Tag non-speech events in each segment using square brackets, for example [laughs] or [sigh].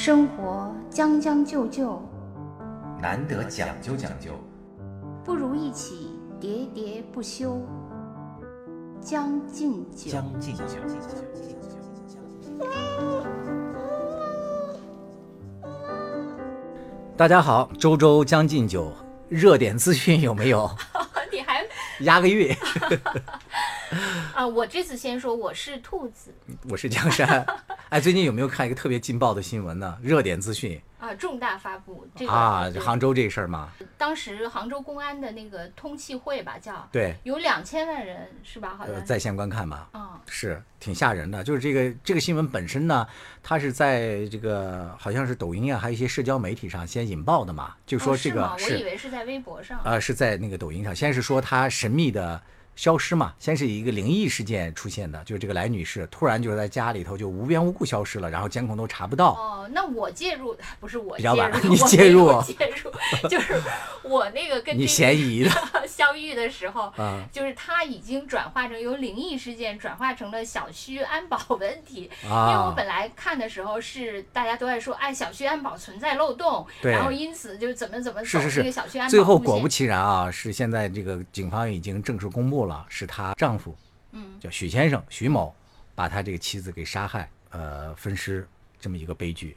生活将将就就，难得讲究讲究，不如一起喋喋不休。将进酒，将进酒。大家好，周周将进酒，热点资讯有没有？[laughs] 你还押个韵。[laughs] 啊，我这次先说，我是兔子 [laughs] 我是江山。哎，最近有没有看一个特别劲爆的新闻呢？热点资讯啊，重大发布这个啊，杭州这事儿嘛，当时杭州公安的那个通气会吧，叫对，有两千万人是吧？好呃，像在线观看吧，啊，是挺吓人的。就是这个这个新闻本身呢，它是在这个好像是抖音啊，还有一些社交媒体上先引爆的嘛，就说这哦是吗个我以为是在微博上。呃，是在那个抖音上，先是说他神秘的消失嘛，先是以一个灵异事件出现的，就是这个来女士突然就是在家里头就无缘无故消失了，然后监控都查不到。哦，那我介入不是我介入，[laughs] 你介入。[laughs] 就是我那个跟你这个嫌疑的。[laughs] 相遇的时候，啊。就是他已经转化成由灵异事件转化成了小区安保问题。因为我啊，本来看的时候是大家都在说，哎，小区安保存在漏洞，对。然后因此就怎么怎么走是是。是这个小区安保最后果不其然啊，是现在这个警方已经正式公布了，是她丈夫嗯，叫许先生许某把他这个妻子给杀害，呃，分尸这么一个悲剧。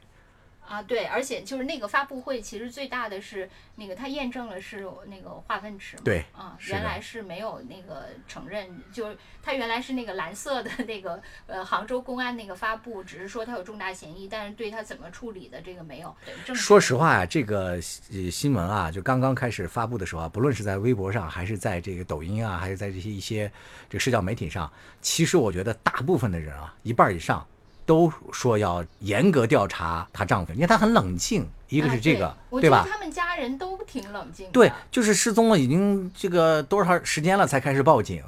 啊，对，而且就是那个发布会，其实最大的是那个他验证了是那个化粪池嘛，对啊，原来是没有那个承认，就是他原来是那个蓝色的那个呃杭州公安那个发布，只是说他有重大嫌疑，但是对他怎么处理的这个没有。对说实话呀、这个呃新闻啊，就刚刚开始发布的时候啊，不论是在微博上，还是在这个抖音啊，还是在这些一些这个社交媒体上，其实我觉得大部分的人啊，一半儿以上都说要严格调查她丈夫，因为她很冷静，一个啊是这个，我对他们家人都挺冷静的。对，就是失踪了，已经这个多少时间了才开始报警，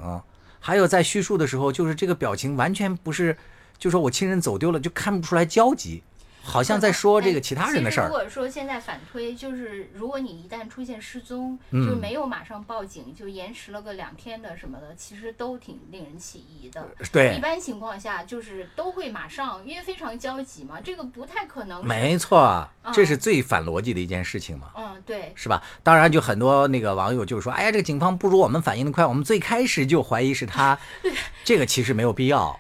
还有在叙述的时候，就是这个表情完全不是，就说我亲人走丢了，就看不出来焦急，好像在说这个其他人的事儿如。果说现在反推，就是如果你一旦出现失踪，嗯就没有马上报警，就延迟了个两天的什么的，其实都挺令人起疑的。对一，般情况下，就是都会马上，因为非常焦急嘛，这个不太可能。没错，这是最反逻辑的一件事情嘛。嗯，对，是吧？当然，就很多那个网友就说：“哎呀，这个警方不如我们反应的快，我们最开始就怀疑是他。[laughs] ”这个其实没有必要。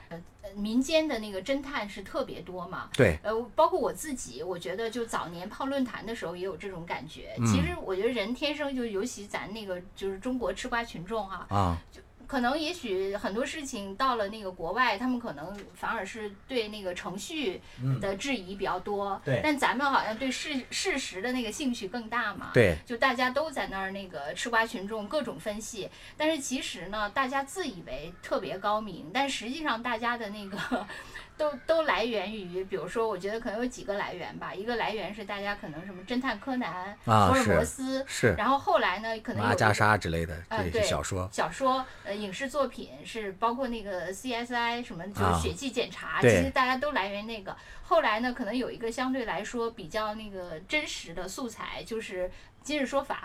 呃民间的那个侦探是特别多嘛。对，呃，包括我自己，我觉得就早年泡论坛的时候也有这种感觉。嗯其实我觉得人天生就，尤其咱那个就是中国吃瓜群众哈、啊，可能也许很多事情到了那个国外，他们可能反而是对那个程序的质疑比较多。嗯对但咱们好像对事事实的那个兴趣更大嘛。。对，就大家都在那儿那个吃瓜群众各种分析，但是其实呢，大家自以为特别高明，但实际上大家的那个都都来源于，比如说，我觉得可能有几个来源吧。一个来源是大家可能什么侦探柯南、啊福尔摩斯，是然后后来呢，可能有阿加莎之类的啊，这些对，小说。小说，呃，影视作品是包括那个 CSI 什么，就啊是血迹检查，对其实大家都来源那个。后来呢，可能有一个相对来说比较那个真实的素材，就是。今日说法，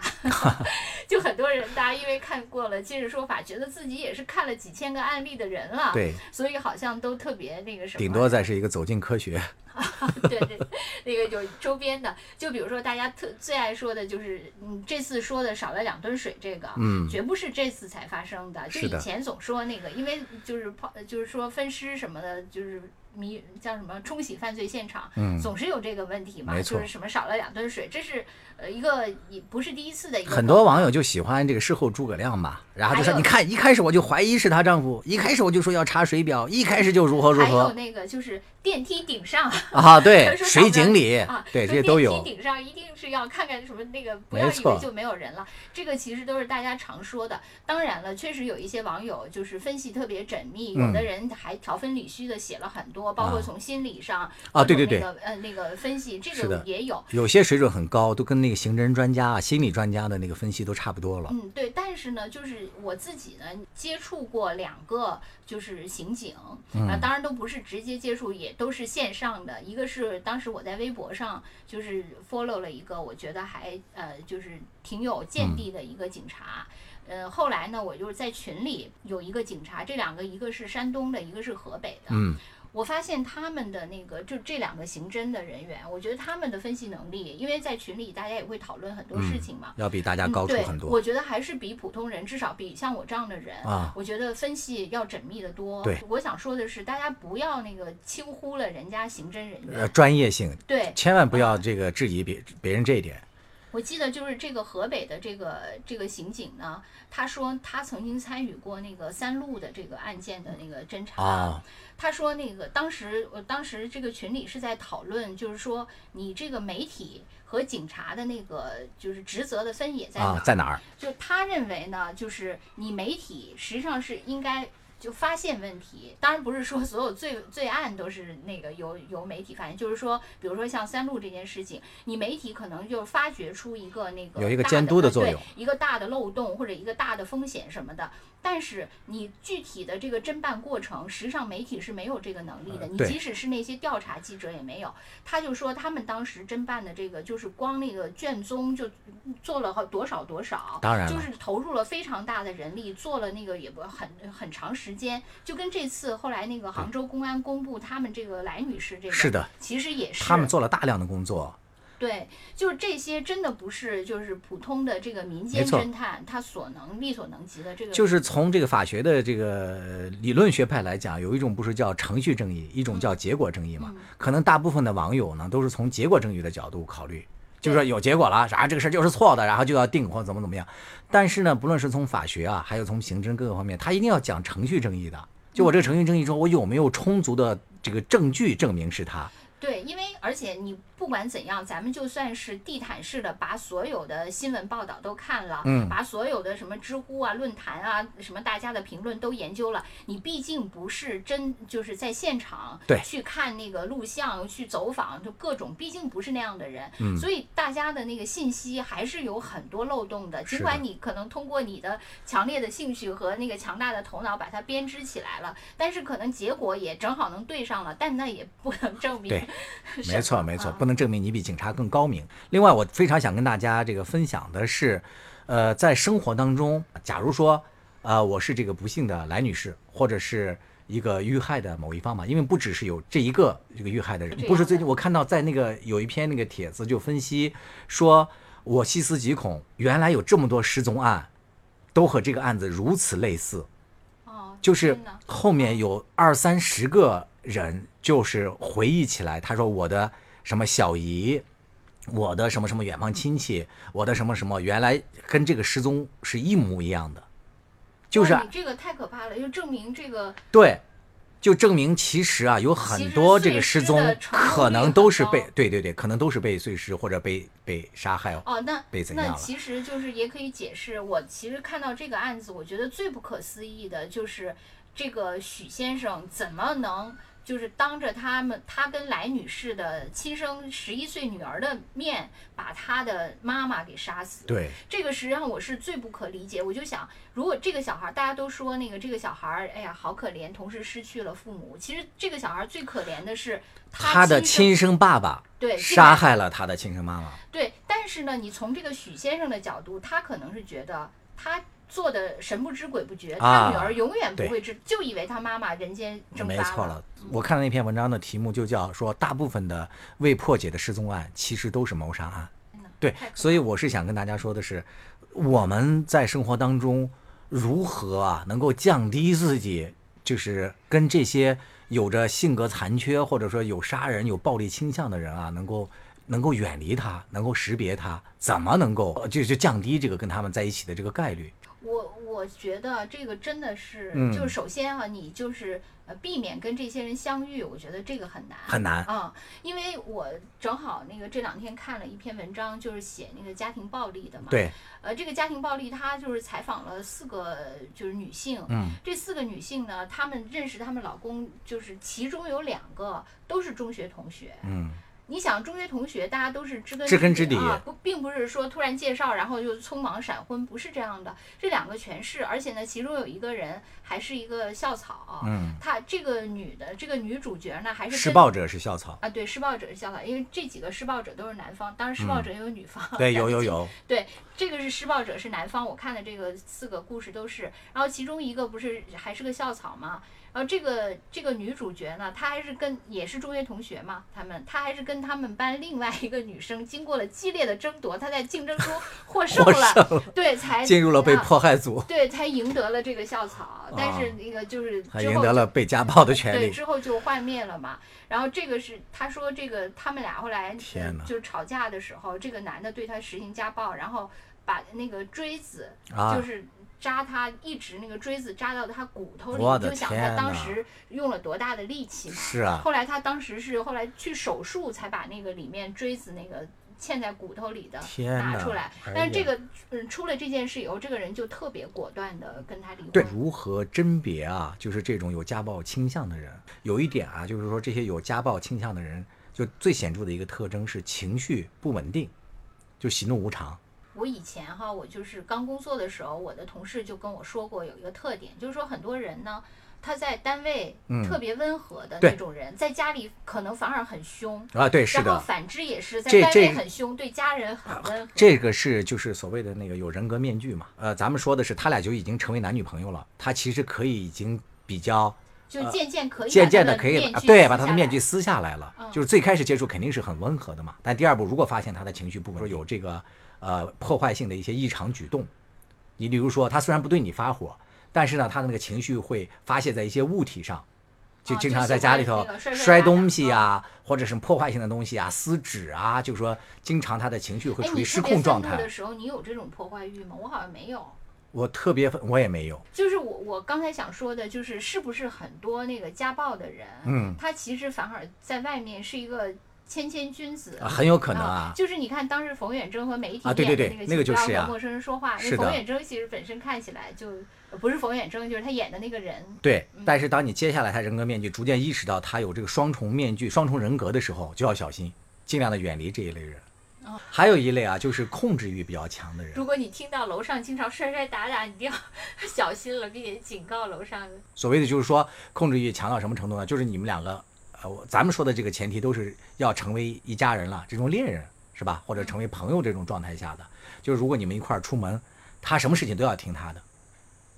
[laughs] 就很多人，大家因为看过了《今日说法》，觉得自己也是看了几千个案例的人了，对，所以好像都特别那个什么，顶多再是一个走进科学。[laughs] 对对，那个有周边的，就比如说大家特最爱说的就是，嗯，这次说的少了两吨水，这个，嗯绝不是这次才发生的，就以前总说那个，因为就是泡，就是说分尸什么的，就是。迷叫什么冲洗犯罪现场，嗯总是有这个问题嘛，就是什么少了两吨水，这是呃一个也不是第一次的一个很多网友就喜欢这个事后诸葛亮嘛，然后就说：“你看，一开始我就怀疑是她丈夫，一开始我就说要查水表，一开始就如何如何还有那个就是电梯顶上 [laughs] 啊，对，水井里啊，，对，这些都有。顶上一定是要看看什么那个，不要以为就没有人了。这个其实都是大家常说的。当然了，确实有一些网友就是分析特别缜密，有的嗯人还条分缕析的写了很多，包括啊从心理上啊对对对呃那个分析，这个也有。有些水准很高，都跟那个刑侦专家啊、心理专家的那个分析都差不多了。嗯，对，但是呢，就是我自己呢接触过两个，就是刑警，啊、当然都不是直接接触，也都是线上的。一个是当时我在微博上就是 follow 了一个，我觉得还呃就是挺有见地的一个警察。呃，后来呢，我就是在群里有一个警察，这两个一个是山东的，一个是河北的。嗯，我发现他们的那个就这两个刑侦的人员，我觉得他们的分析能力，因为在群里大家也会讨论很多事情嘛，要比大家高出很多。我觉得还是比普通人，至少比像我这样的人啊我觉得分析要缜密的多。对我想说的是，大家不要那个轻忽了人家刑侦人员。呃，专业性，对，千万不要这个质疑别别人这一点。我记得就是这个河北的这个这个刑警呢，他说他曾经参与过那个三鹿的这个案件的那个侦查。啊他说那个当时我当时这个群里是在讨论，就是说你这个媒体和警察的那个就是职责的分野在哪在哪儿？就他认为呢，就是你媒体实际上是应该就发现问题，当然不是说所有罪罪案都是那个由由媒体发现，就是说，比如说像三鹿这件事情，你媒体可能就发掘出一个那个大有一个监督的作用一个大的漏洞或者一个大的风险什么的。但是你具体的这个侦办过程，实际上媒体是没有这个能力的。你即使是那些调查记者也没有。他就说他们当时侦办的这个，就是光那个卷宗就做了好多少多少，当然了就是投入了非常大的人力，做了那个也不很很长时间。就跟这次后来那个杭州公安公布他们这个来女士这个，是的，其实也是他们做了大量的工作。对，就是这些真的不是就是普通的这个民间侦探他所能力所能及的这个，就是从这个法学的这个理论学派来讲，有一种不是叫程序正义，一种叫结果正义嘛。可能大部分的网友呢，都是从结果正义的角度考虑，就是说有结果了，啥这个事儿就是错的，然后就要定或怎么怎么样。但是呢，不论是从法学啊，还有从刑侦各个方面，他一定要讲程序正义的。就我这个程序正义中，我有没有充足的这个证据证明是他？对，因为而且你不管怎样，咱们就算是地毯式的把所有的新闻报道都看了，嗯把所有的什么知乎啊、论坛啊、什么大家的评论都研究了，你毕竟不是真就是在现场对去看那个录像、去走访，就各种，毕竟不是那样的人，嗯所以大家的那个信息还是有很多漏洞的。尽管你可能通过你的强烈的兴趣和那个强大的头脑把它编织起来了，但是可能结果也正好能对上了，但那也不能证明。[laughs] 没错，没错，啊不能证明你比警察更高明。另外，我非常想跟大家这个分享的是，呃，在生活当中，假如说，呃，我是这个不幸的来女士，或者是一个遇害的某一方嘛，因为不只是有这一个这个遇害的人不是最近我看到在那个有一篇那个帖子就分析说，我细思极恐，原来有这么多失踪案，都和这个案子如此类似。哦，就是后面有二三十个人，就是回忆起来，他说我的什么小姨，我的什么什么远方亲戚，我的什么什么，原来跟这个失踪是一模一样的，就是哇你这个太可怕了，就证明这个对，就证明其实啊有很多这个失踪可能都是被对对对，可能都是被碎尸或者被被杀害哦，那那被怎样了其实就是也可以解释，我其实看到这个案子，我觉得最不可思议的就是这个许先生怎么能。就是当着他们，他跟来女士的亲生十一岁女儿的面，把他的妈妈给杀死。对这个实际上我是最不可理解。我就想，如果这个小孩儿，大家都说那个这个小孩儿，哎呀，好可怜，同时失去了父母。其实这个小孩儿最可怜的是他的亲亲生爸爸对杀害了他的亲生妈妈，对，但是呢，你从这个许先生的角度，他可能是觉得他做的神不知鬼不觉，啊他女儿永远不会知，就以为他妈妈人间蒸发没错了，我看了那篇文章的题目就叫说，大部分的未破解的失踪案其实都是谋杀案。对，所以我是想跟大家说的是，我们在生活当中如何啊能够降低自己，就是跟这些有着性格残缺或者说有杀人、有暴力倾向的人啊，能够能够远离他，能够识别他，怎么能够呃就就降低这个跟他们在一起的这个概率？我我觉得这个真的是，嗯就是首先啊，你就是呃避免跟这些人相遇，我觉得这个很难很难啊、因为我正好那个这两天看了一篇文章，就是写那个家庭暴力的嘛。。对，呃，这个家庭暴力，他就是采访了四个就是女性，嗯，这四个女性呢，她们认识她们老公，就是其中有两个都是中学同学。嗯，你想，中学同学大家都是知根知根知底啊，不，并不是说突然介绍，然后就匆忙闪婚，不是这样的。这两个全是，而且呢，其中有一个人还是一个校草。嗯，她这个女的，这个女主角呢，还是跟施暴者是校草，啊，对，施暴者是校草，因为这几个施暴者都是男方，当然施暴者也有女方。嗯对，[laughs] 有有有，对，这个是施暴者是男方，我看的这个四个故事都是，然后其中一个不是还是个校草吗？然后这个这个女主角呢，她还是跟也是中学同学嘛，他们她还是跟他们班另外一个女生经过了激烈的争夺，她在竞争中 [laughs] 获胜了，对，才进入了被啊迫害组，对，才赢得了这个校草。但是那个就是还赢得了被家暴的权对，利。之后就幻灭了嘛。然后这个是他说这个他们俩后来天哪就是吵架的时候，这个男的对她实行家暴，然后把那个锥子啊就是。扎他一直那个锥子扎到他骨头里，你就想他当时用了多大的力气嘛。是啊，后来他当时是后来去手术才把那个里面锥子那个嵌在骨头里的拿出来。但是这个嗯出了这件事以后，这个人就特别果断的跟他离婚。对，如何甄别啊？就是这种有家暴倾向的人，有一点啊，就是说这些有家暴倾向的人，就最显著的一个特征是情绪不稳定，就喜怒无常。我以前哈，我就是刚工作的时候，我的同事就跟我说过有一个特点，就是说很多人呢，他在单位嗯特别温和的那种人，在家里可能反而很凶。啊，对，是然后的，反之也是在单位很凶，对家人很温和。这个是就是所谓的那个有人格面具嘛。呃，咱们说的是他俩就已经成为男女朋友了，他其实可以已经比较就渐渐可以把渐渐他的可以对把他的面具撕下来了。嗯就是最开始接触肯定是很温和的嘛，但第二步如果发现他的情绪不稳，说有这个呃破坏性的一些异常举动，你比如说他虽然不对你发火，但是呢他的那个情绪会发泄在一些物体上。就哦经常在家里头摔东西啊，或者是破坏性的东西啊，撕纸啊，就是说经常他的情绪会哎，处于失控状态的。时候，你有这种破坏欲吗？我好像没有。我特别我也没有，就是我我刚才想说的，就是是不是很多那个家暴的人，嗯他其实反而在外面是一个谦谦君子，啊很有可能啊就是你看当时冯远征和媒体啊对对对那个就是呀请不要和陌生人说话，那冯远征其实本身看起来就呃不是冯远征，就是他演的那个人。对，嗯但是当你接下来他人格面具逐渐意识到他有这个双重面具、双重人格的时候，就要小心，尽量的远离这一类人。哦还有一类啊，就是控制欲比较强的人。如果你听到楼上经常摔摔打打，你一定要 [laughs] 小心了，并且警告楼上。所谓的就是说控制欲强到什么程度呢？就是你们两个，呃，咱们说的这个前提都是要成为一家人了，这种恋人是吧？或者成为朋友这种状态下的，就是如果你们一块儿出门，他什么事情都要听他的。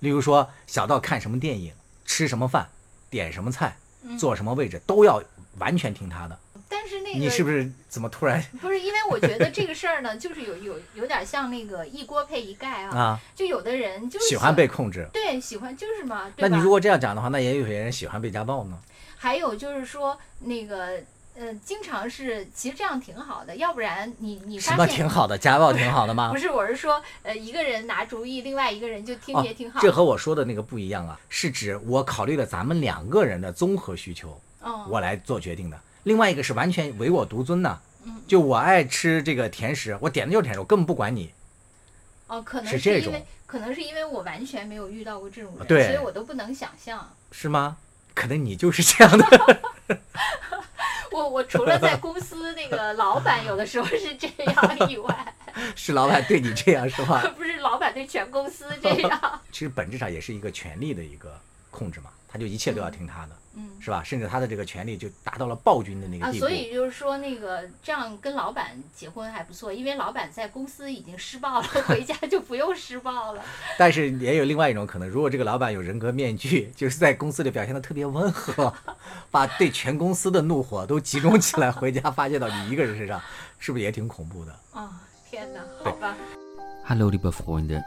例如说，小到看什么电影、吃什么饭、点什么菜、嗯坐什么位置，都要完全听他的。但是那个你是不是怎么突然不是因为我觉得这个事儿呢，就是有有有点像那个一锅配一盖啊，啊就有的人就是喜欢被控制？对喜欢就是嘛，那你如果这样讲的话，那也有些人喜欢被家暴呢。还有就是说那个嗯，经常是其实这样挺好的，要不然你你什么发现挺好的，家暴挺好的吗不？是我是说呃一个人拿主意，另外一个人就听哦也挺好。这和我说的那个不一样啊，是指我考虑了咱们两个人的综合需求，嗯我来做决定的。另外一个是完全唯我独尊的，嗯就我爱吃这个甜食，我点的就是甜食，我根本不管你。哦，可能是因为种可能是因为我完全没有遇到过这种人，对所以我都不能想象。是吗？可能你就是这样的。[laughs] 我我除了在公司那个老板有的时候是这样以外，[laughs] 是老板对你这样是吧？[laughs] 不是老板对全公司这样。其实本质上也是一个权力的一个控制嘛，他就一切都要听他的，嗯是吧？甚至他的这个权力就达到了暴君的那个啊，地步。所以就是说，那个这样跟老板结婚还不错，因为老板在公司已经施暴了，回家就不用施暴了。[laughs] 但是也有另外一种可能，如果这个老板有人格面具，就是在公司里表现的特别温和，[laughs] 把对全公司的怒火都集中起来，回家发泄到你一个人身上，是不是也挺恐怖的？啊、天哪，好吧。Hallo liebe Freunde,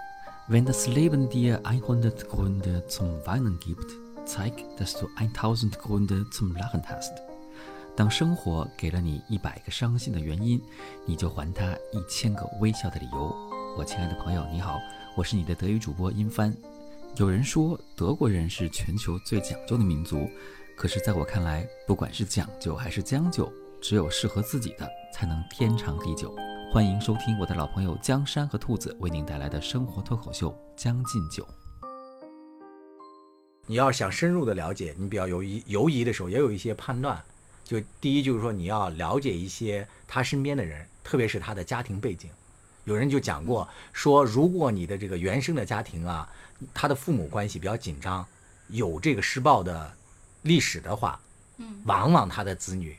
wenn das Leben dir 100 Gründe zum Weinen gibt, zeig, dass du 1000 Gründe zum Lachen hast. 当生活给了你一百个伤心的原因，你就还他一千个微笑的理由。我亲爱的朋友，你好，我是你的德语主播殷帆。有人说德国人是全球最讲究的民族，可是在我看来，不管是讲究还是将就，只有适合自己的才能天长地久。欢迎收听我的老朋友江山和兔子为您带来的生活脱口秀《将进酒》。你要想深入的了解，你比较犹疑犹疑的时候，也有一些判断。就第一就是说，你要了解一些他身边的人，特别是他的家庭背景。有人就讲过说，如果你的这个原生的家庭啊，他的父母关系比较紧张，有这个施暴的历史的话，嗯往往他的子女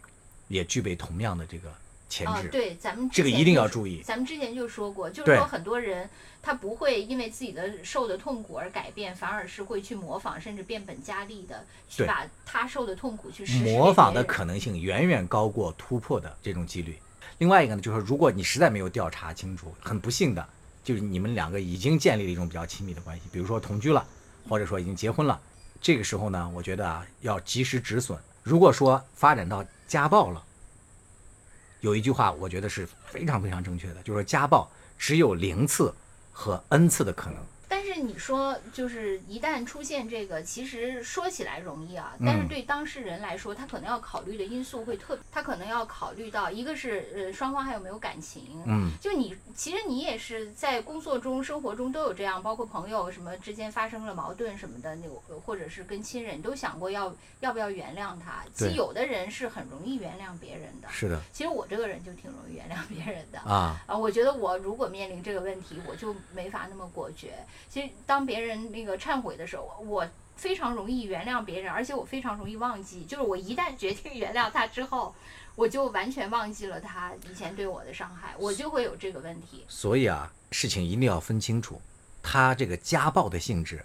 也具备同样的这个前置。，啊对，咱们这个一定要注意咱们之前就说过，就是说很多人他不会因为自己的受的痛苦而改变，反而是会去模仿，甚至变本加厉的去把他受的痛苦去实施模仿的可能性远远高过突破的这种几率。另外一个呢，就是如果你实在没有调查清楚，很不幸的，就是你们两个已经建立了一种比较亲密的关系，比如说同居了，或者说已经结婚了，这个时候呢，我觉得啊，要及时止损。如果说发展到家暴了，有一句话我觉得是非常非常正确的，就是说家暴只有零次和 n 次的可能。但是你说，就是一旦出现这个，其实说起来容易啊，但是嗯对当事人来说，他可能要考虑的因素会特，他可能要考虑到一个是呃双方还有没有感情，嗯，就你其实你也是在工作中、生活中都有这样，包括朋友什么之间发生了矛盾什么的，那个或者是跟亲人，你都想过要要不要原谅他。其实有的人是很容易原谅别人的，是的其实我这个人就挺容易原谅别人的。啊，啊，我觉得我如果面临这个问题，我就没法那么果决。其实当别人那个忏悔的时候，我非常容易原谅别人，而且我非常容易忘记。就是我一旦决定原谅他之后，我就完全忘记了他以前对我的伤害，我就会有这个问题。所以啊，事情一定要分清楚，他这个家暴的性质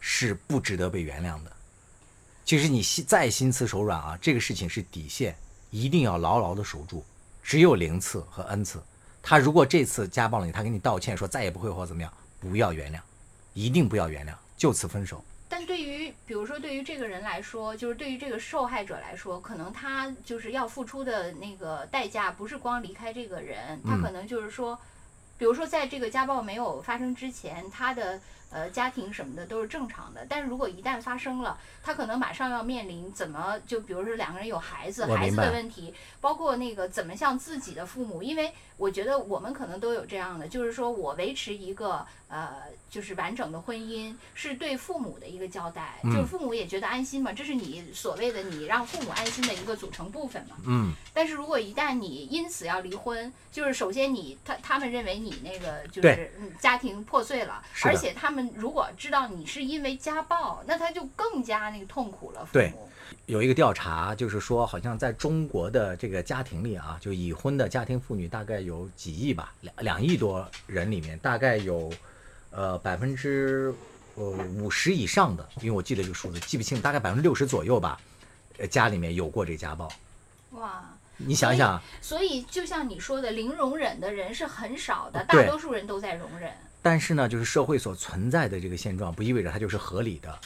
是不值得被原谅的。其实你心再心慈手软啊，这个事情是底线，一定要牢牢的守住。只有零次和 n 次，他如果这次家暴了你，他给你道歉说再也不会或怎么样，不要原谅，一定不要原谅，就此分手。但对于比如说对于这个人来说，就是对于这个受害者来说，可能他就是要付出的那个代价，不是光离开这个人，他嗯可能就是说，比如说在这个家暴没有发生之前，他的呃家庭什么的都是正常的，但是如果一旦发生了，他可能马上要面临怎么就比如说两个人有孩子，孩子的问题，包括那个怎么向自己的父母，因为我觉得我们可能都有这样的，就是说我维持一个呃就是完整的婚姻，是对父母的一个交代，嗯就是父母也觉得安心嘛，这是你所谓的你让父母安心的一个组成部分嘛。嗯，但是如果一旦你因此要离婚，就是首先你他他们认为你那个就是嗯家庭破碎了，而且他们如果知道你是因为家暴，那他就更加那个痛苦了。对有一个调查，就是说，好像在中国的这个家庭里啊，就已婚的家庭妇女大概有几亿吧，两两亿多人里面，大概有，呃百分之呃五十以上的，因为我记得这个数字记不清，大概百分之六十左右吧，呃家里面有过这家暴。哇。你想想，所以就像你说的，零容忍的人是很少的，大多数人都在容忍。但是呢，就是社会所存在的这个现状，不意味着它就是合理的。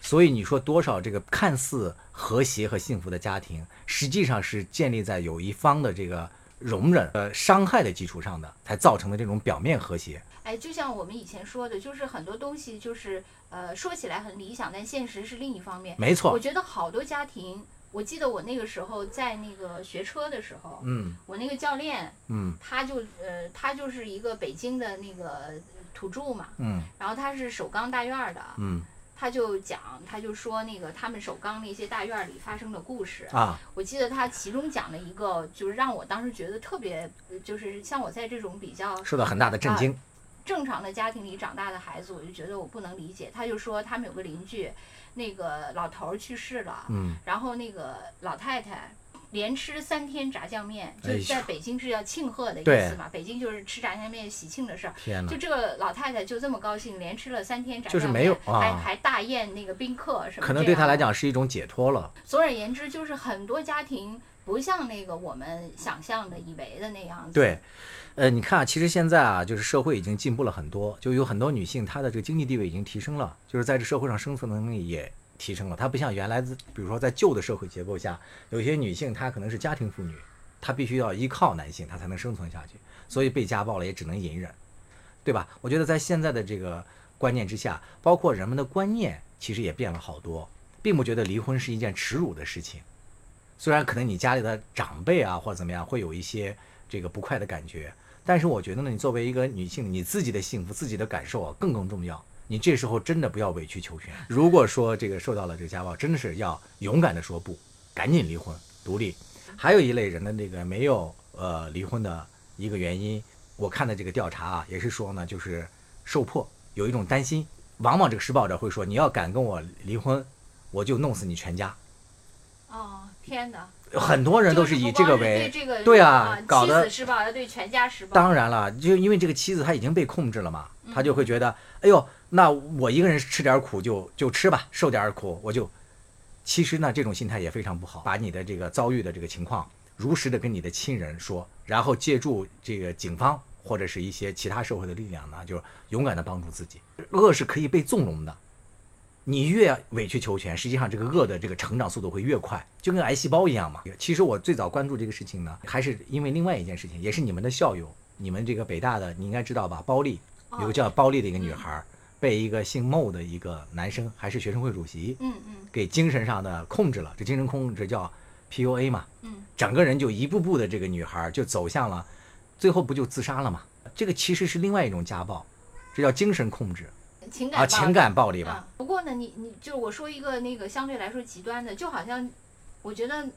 所以你说多少这个看似和谐和幸福的家庭，实际上是建立在有一方的这个容忍、呃伤害的基础上的，才造成的这种表面和谐。哎，就像我们以前说的，就是很多东西就是呃说起来很理想，但现实是另一方面。没错我，觉得好多家庭，我记得我那个时候在那个学车的时候，嗯我那个教练嗯他就呃他就是一个北京的那个土著嘛，嗯然后他是首钢大院儿的，嗯他就讲他就说那个他们首钢那些大院儿里发生的故事。啊，我记得他其中讲了一个，就是让我当时觉得特别，呃就是像我在这种比较受到很大的震惊。正常的家庭里长大的孩子，我就觉得我不能理解。他就说他们有个邻居，那个老头儿去世了，嗯，然后那个老太太连吃三天炸酱面，就在北京是要庆贺的意思嘛。北京就是吃炸酱面喜庆的事儿。天哪就，这个老太太就这么高兴，连吃了三天炸酱面，就是没有还啊还大宴那个宾客什么。可能对她来，讲是一种解脱了。总而言之，就是很多家庭不像那个我们想象的、以为的那样子。对，呃，你看啊，其实现在啊，就是社会已经进步了很多，就有很多女性她的这个经济地位已经提升了，就是在这社会上生存能力也提升了。它不像原来，比如说在旧的社会结构下，有些女性她可能是家庭妇女，她必须要依靠男性，她才能生存下去，所以被家暴了也只能隐忍，对吧？我觉得在现在的这个观念之下，包括人们的观念，其实也变了好多，并不觉得离婚是一件耻辱的事情。虽然可能你家里的长辈啊或者怎么样会有一些这个不快的感觉，但是我觉得呢，你作为一个女性，你自己的幸福、自己的感受啊更更重要。你这时候真的不要委曲求全。如果说这个受到了这个家暴，真的是要勇敢的说不，赶紧离婚独立。还有一类人的那个没有呃离婚的一个原因，我看的这个调查啊，也是说呢，就是受迫，有一种担心。往往这个施暴者会说，你要敢跟我离婚，我就弄死你全家。哦，天哪！很多人都是以这个为对啊啊，搞得妻子施暴，要对全家施暴。当然了，就因为这个妻子她已经被控制了嘛，嗯她就会觉得，哎呦，那我一个人吃点苦就就吃吧，受点苦我就。其实呢，这种心态也非常不好，把你的这个遭遇的这个情况如实的跟你的亲人说，然后借助这个警方或者是一些其他社会的力量呢，就是勇敢的帮助自己。恶是可以被纵容的，你越委曲求全，实际上这个恶的这个成长速度会越快，就跟癌细胞一样嘛。其实我最早关注这个事情呢，还是因为另外一件事情，也是你们的校友，你们这个北大的，你应该知道吧？包丽有个叫包丽的一个女孩，被一个姓牟的一个男生，还是学生会主席，嗯嗯给精神上的控制了。这精神控制叫 PUA 嘛，嗯，整个人就一步步的这个女孩就走向了，最后不就自杀了吗？这个其实是另外一种家暴，这叫精神控制啊，情感暴力情感暴力吧。啊。不过呢，你你就是我说一个那个相对来说极端的，就好像我觉得。呃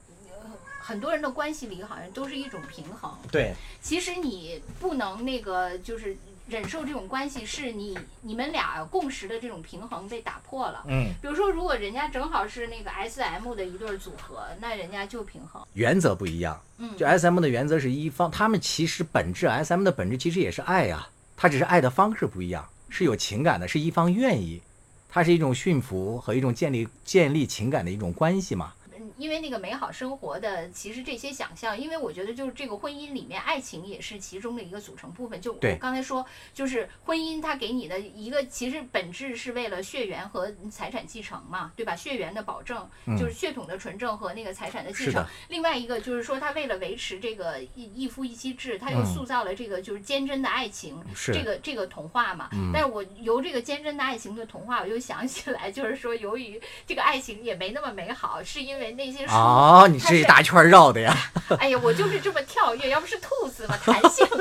很多人的关系里好像都是一种平衡，对，其实你不能那个就是忍受这种关系，是你你们俩共识的这种平衡被打破了。嗯，比如说，如果人家正好是那个 S M 的一对组合，那人家就平衡。原则不一样。嗯，就 S M 的原则是一方，他们其实本质 S M 的本质其实也是爱呀、它只是爱的方式不一样，是有情感的，是一方愿意，它是一种驯服和一种建立建立情感的一种关系嘛。嗯因为那个美好生活的，其实这些想象，因为我觉得就是这个婚姻里面，爱情也是其中的一个组成部分。就我刚才说，就是婚姻它给你的一个，其实本质是为了血缘和财产继承嘛，对吧？血缘的保证嗯就是血统的纯正和那个财产的继承。另外一个就是说，他为了维持这个一一夫一妻制，他又嗯塑造了这个就是坚贞的爱情，是这个这个童话嘛。嗯但是我由这个坚贞的爱情的童话，我又想起来，就是说，由于这个爱情也没那么美好，是因为那些书哦，你是这一大圈绕的呀，[laughs] 哎呀，我就是这么跳跃，要不是兔子嘛，弹性。[laughs]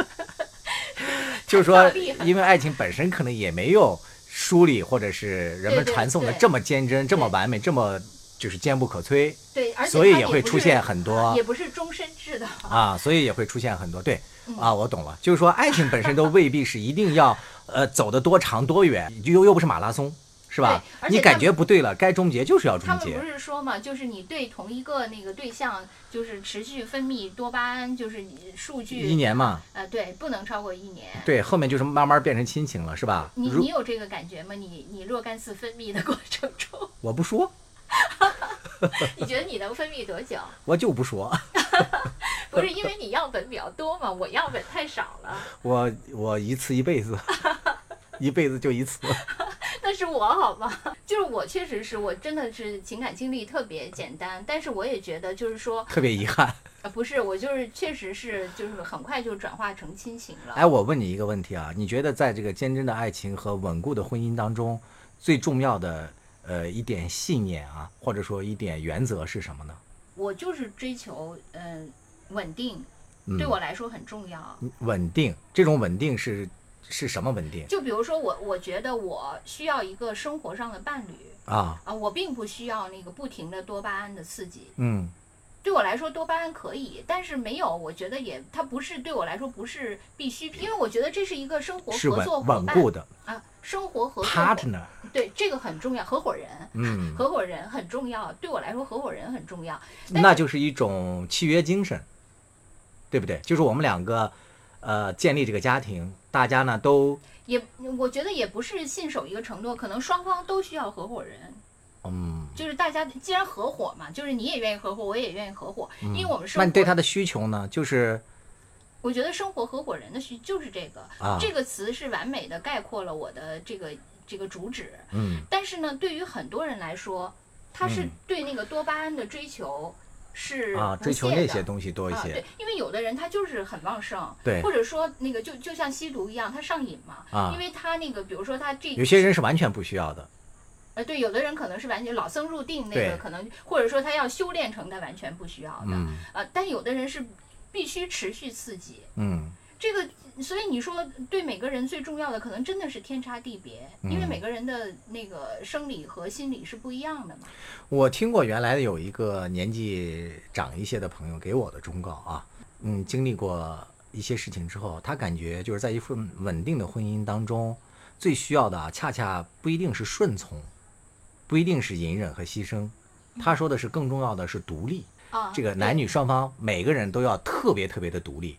[laughs] 就是说因为爱情本身可能也没有书里或者是人们传颂的这么坚贞、这么完美、这么就是坚不可摧对，而且所以也会出现很多也不是终身制的。啊，所以也会出现很多对嗯啊，我懂了，就是说爱情本身都未必是一定要呃走得多长多远，又又不是马拉松，是吧？你感觉不对了，该终结就是要终结他们不。是说嘛，就是你对同一个那个对象，就是持续分泌多巴胺，就是你数据一年嘛，呃，对，不能超过一年。对，后面就是慢慢变成亲情了，是吧？你你有这个感觉吗？你你若干次分泌的过程中，[laughs] 我不说，你觉得你能分泌多久？[laughs] 我就不说，[laughs] 不是因为你样本比较多嘛，我样本太少了。我我一次一辈子，一辈子就一次。[laughs] 那是我好吗？就是我确实是我真的是情感经历特别简单，但是我也觉得就是说，特别遗憾。呃，不是我就是确实是就是很快就转化成亲情了。哎，我问你一个问题啊，你觉得在这个坚贞的爱情和稳固的婚姻当中，最重要的呃一点信念啊，或者说一点原则是什么呢？我就是追求嗯、稳定，嗯对我来说很重要。稳定，这种稳定是是什么稳定就比如说我，我觉得我需要一个生活上的伴侣啊？啊，我并不需要那个不停的多巴胺的刺激。嗯对我来说，多巴胺可以，但是没有，我觉得也它不是对我来说不是必须，因为我觉得这是一个生活合作伙伴稳固的啊，生活合作 partner。对这个很重要，合伙人，嗯，合伙人很重要，对我来说合伙人很重要。那就是一种契约精神，对不对？就是我们两个呃建立这个家庭，大家呢都也我觉得也不是信守一个承诺，可能双方都需要合伙人，嗯。就是大家既然合伙嘛，就是你也愿意合伙，我也愿意合伙，因为我们生活，那你对他的需求呢？就是我觉得生活合伙人的需就是这个，啊这个词是完美的概括了我的这个这个主旨。嗯但是呢，对于很多人来说，他是嗯对那个多巴胺的追求是啊，追求那些东西多一啊，些对，因为有的人他就是很旺盛，对或者说那个就就像吸毒一样，他上瘾嘛，啊因为他那个比如说他这有些人是完全不需要的。呃对，有的人可能是完全老僧入定那个可能，或者说他要修炼成他完全不需要的，嗯呃，但有的人是必须持续刺激，嗯这个，所以你说对每个人最重要的，可能真的是天差地别，因为嗯每个人的那个生理和心理是不一样的嘛。我听过原来有一个年纪长一些的朋友给我的忠告啊，嗯，经历过一些事情之后，他感觉就是在一份稳定的婚姻当中，最需要的啊，恰恰不一定是顺从，不一定是隐忍和牺牲，他说的是更重要的是独立。啊这个男女双方每个人都要特别特别的独立，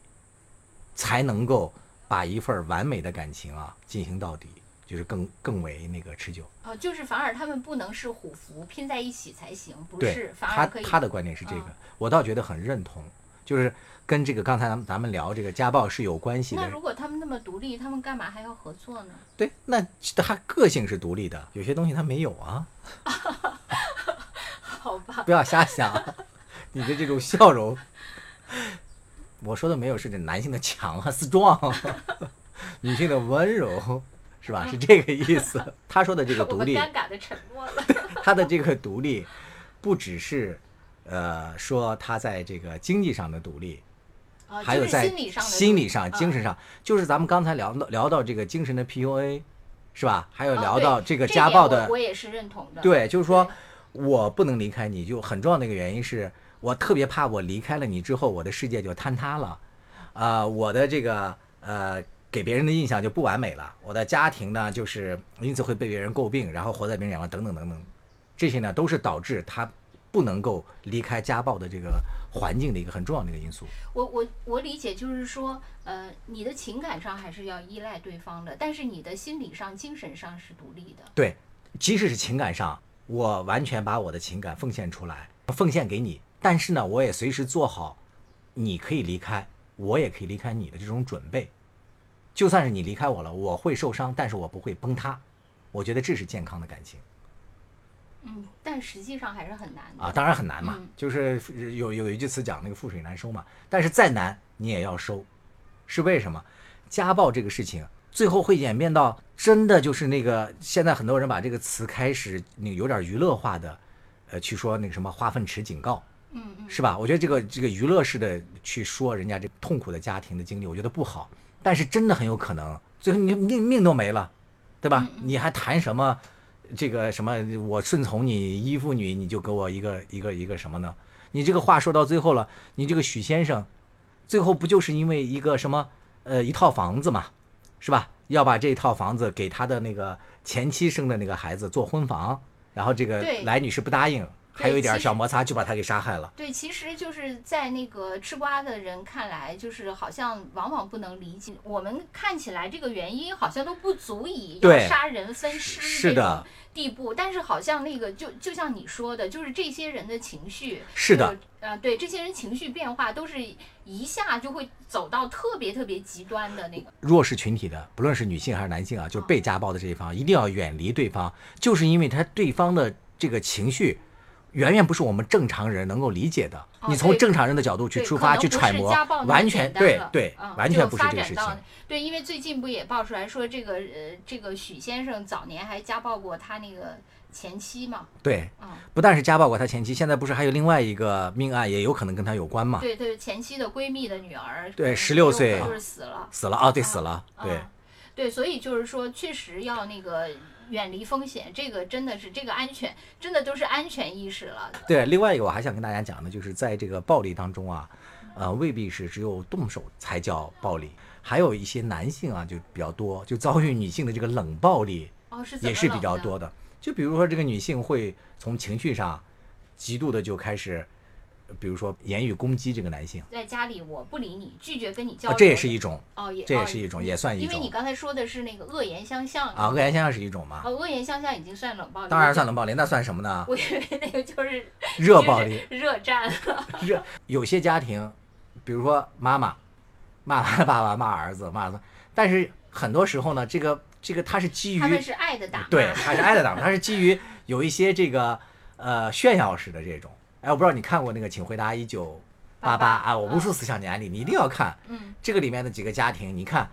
才能够把一份完美的感情啊进行到底，就是更更为那个持久。哦，就是反而他们不能是虎符拼在一起才行，不是，，反而可以他的观点是这个嗯，我倒觉得很认同，就是跟这个刚才咱们咱们聊这个家暴是有关系的。那如果他们那么独立，他们干嘛还要合作呢？对，那他个性是独立的，有些东西他没有啊，[laughs] 好吧，不要瞎想。你的这种笑容，我说的没有是指男性的强啊，strong，[laughs] 女性的温柔，是吧？是这个意思。他说的这个独立，尴尬的沉默了。他的这个独立，不只是呃说他在这个经济上的独立，啊还有在心理上精神上，就是咱们刚才聊到聊到这个精神的 PUA，是吧？还有啊聊到这个家暴的，我也是认同的。对，就是说我不能离开你，就很重要的一个原因是我特别怕我离开了你之后，我的世界就坍塌了，呃、我的这个呃给别人的印象就不完美了，我的家庭呢就是因此会被别人诟病，然后活在别人眼光等等等等，这些呢都是导致他不能够离开家暴的这个环境的一个很重要的一个因素。我我我理解就是说，呃，你的情感上还是要依赖对方的，但是你的心理上、精神上是独立的。对，即使是情感上，我完全把我的情感奉献出来，奉献给你，但是呢，我也随时做好，你可以离开，我也可以离开你的这种准备。就算是你离开我了，我会受伤，但是我不会崩塌。我觉得这是健康的感情嗯，但实际上还是很难的啊，当然很难嘛，嗯就是有有一句词讲那个覆水难收嘛，但是再难你也要收，是为什么？家暴这个事情最后会演变到真的就是那个现在很多人把这个词开始那个有点娱乐化的，呃，去说那个什么化粪池警告，嗯嗯，是吧？我觉得这个这个娱乐式的去说人家这痛苦的家庭的经历，我觉得不好。但是真的很有可能，最后你命命都没了，对吧？你还谈什么这个什么我顺从你依附你，你就给我一个一个一个什么呢？你这个话说到最后了，你这个许先生，最后不就是因为一个什么呃一套房子嘛，是吧？要把这套房子给他的那个前妻生的那个孩子做婚房，然后这个来女士不答应，还有一点小摩擦，就把他给杀害了。对，其实就是在那个吃瓜的人看来，就是好像往往不能理解。我们看起来这个原因好像都不足以要杀人分尸的种地步，但是好像那个就就像你说的，就是这些人的情绪是的，呃，对，这些人情绪变化都是一下就会走到特别特别极端的那个。弱势群体的，不论是女性还是男性啊，就是被家暴的这一方，一定要远离对方，就是因为他对方的这个情绪，远远不是我们正常人能够理解的。哦你从正常人的角度去出发去揣摩完全对对嗯，完全不是这个事情。对，因为最近不也爆出来说，这个呃，这个许先生早年还家暴过他那个前妻嘛？对，嗯，不但是家暴过他前妻，现在不是还有另外一个命案，也有可能跟他有关嘛？对对，前妻的闺蜜的女儿，对呃16就岁就是死了。死了啊，对，死了，对嗯，对，所以就是说，确实要那个远离风险，这个真的是这个安全，真的都是安全意识了。对，另外一个我还想跟大家讲的，就是在这个暴力当中啊，呃，未必是只有动手才叫暴力，还有一些男性啊就比较多，就遭遇女性的这个冷暴力也是比较多的。就比如说这个女性会从情绪上极度的就开始，呃比如说言语攻击这个男性在家里我不理你，拒绝跟你交啊，流，这也是一种哦，也这也哦是一种也算一种因为你刚才说的是那个恶言相向啊，恶言相向是一种嘛，哦，恶言相向已经算冷暴力，当然算冷暴力，那算什么呢？我以为那个就是热暴力。热战了。热有些家庭，比如说妈妈骂完爸爸骂儿子骂儿子，但是很多时候呢，这个这个他是基于他们是爱的打，对，他是爱的打，他是基于有一些这个呃炫耀式的这种。哎，我不知道你看过那个《请回答一九八八》啊，我无数次想你案例，你一定要看。嗯，这个里面的几个家庭，你看，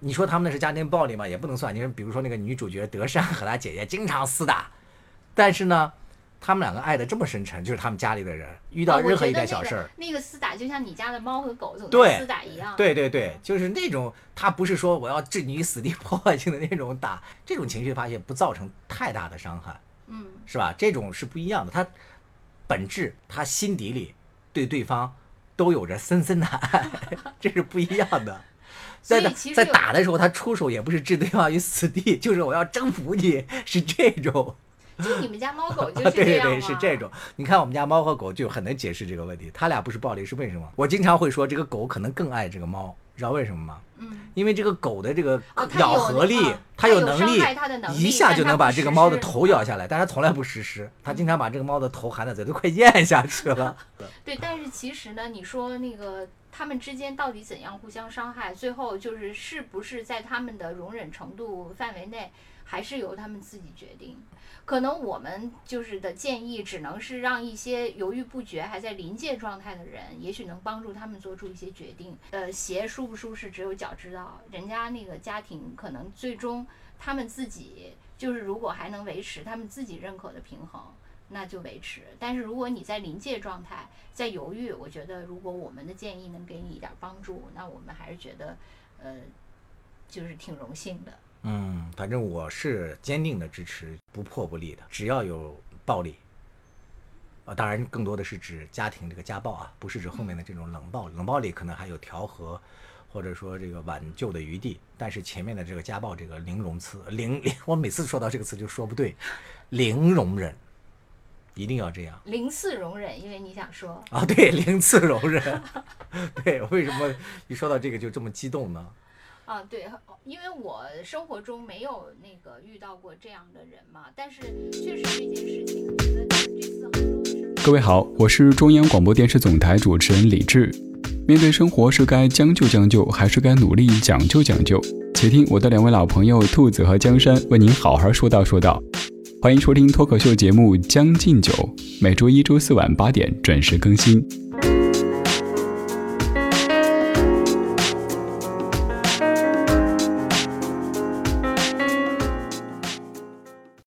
你说他们那是家庭暴力吗？也不能算。你说，比如说那个女主角德善和她姐姐经常厮打，但是呢，他们两个爱的这么深沉，就是他们家里的人遇到任何一点小事儿，那个厮打就像你家的猫和狗总对厮打一样。对对对，就是那种他不是说我要置你于死地破坏性的那种打，这种情绪发泄不造成太大的伤害，嗯，是吧？这种是不一样的，他本质他心底里对对方都有着深深的爱，这是不一样的。所 [laughs] 在打在打的时候，他出手也不是置对方于死地，就是我要征服你，是这种。[laughs] 就你们家猫狗就是 [laughs] 这样对对，是这种。你看我们家猫和狗就很能解释这个问题，它俩不是暴力是为什么？我经常会说这个狗可能更爱这个猫，知道为什么吗？嗯，因为这个狗的这个咬合力，啊它有它能力伤害它的能力一下就能把这个猫的头咬下来，但它从来不实施，它经常把这个猫的头含在嘴都快咽下去了。[laughs] 对，但是其实呢，你说那个它们之间到底怎样互相伤害，最后就是是不是在他们的容忍程度范围内，还是由他们自己决定。可能我们就是的建议，只能是让一些犹豫不决、还在临界状态的人，也许能帮助他们做出一些决定。呃，鞋舒不舒适，只有脚知道。人家那个家庭可能最终他们自己就是，如果还能维持他们自己认可的平衡，那就维持。但是如果你在临界状态，在犹豫，我觉得如果我们的建议能给你一点帮助，那我们还是觉得，呃，就是挺荣幸的。嗯，反正我是坚定的支持不破不立的，只要有暴力，啊，当然更多的是指家庭这个家暴啊，不是指后面的这种冷暴力，冷暴力可能还有调和，或者说这个挽救的余地，但是前面的这个家暴这个零容词，零零，[laughs] 我每次说到这个词就说不对，零容忍，一定要这样。零次容忍，因为你想说，啊，对，零次容忍，[laughs] 对，为什么一说到这个就这么激动呢？啊，对，因为我生活中没有那个遇到过这样的人嘛，但是确实这件事情，我觉得这次杭州的事情。各位好，我是中央广播电视总台主持人李志。面对生活，是该将就将就，还是该努力讲究讲究？且听我的两位老朋友兔子和江山为您好好说道说道。欢迎收听脱口秀节目《将进酒》，每周一、周四晚八点准时更新。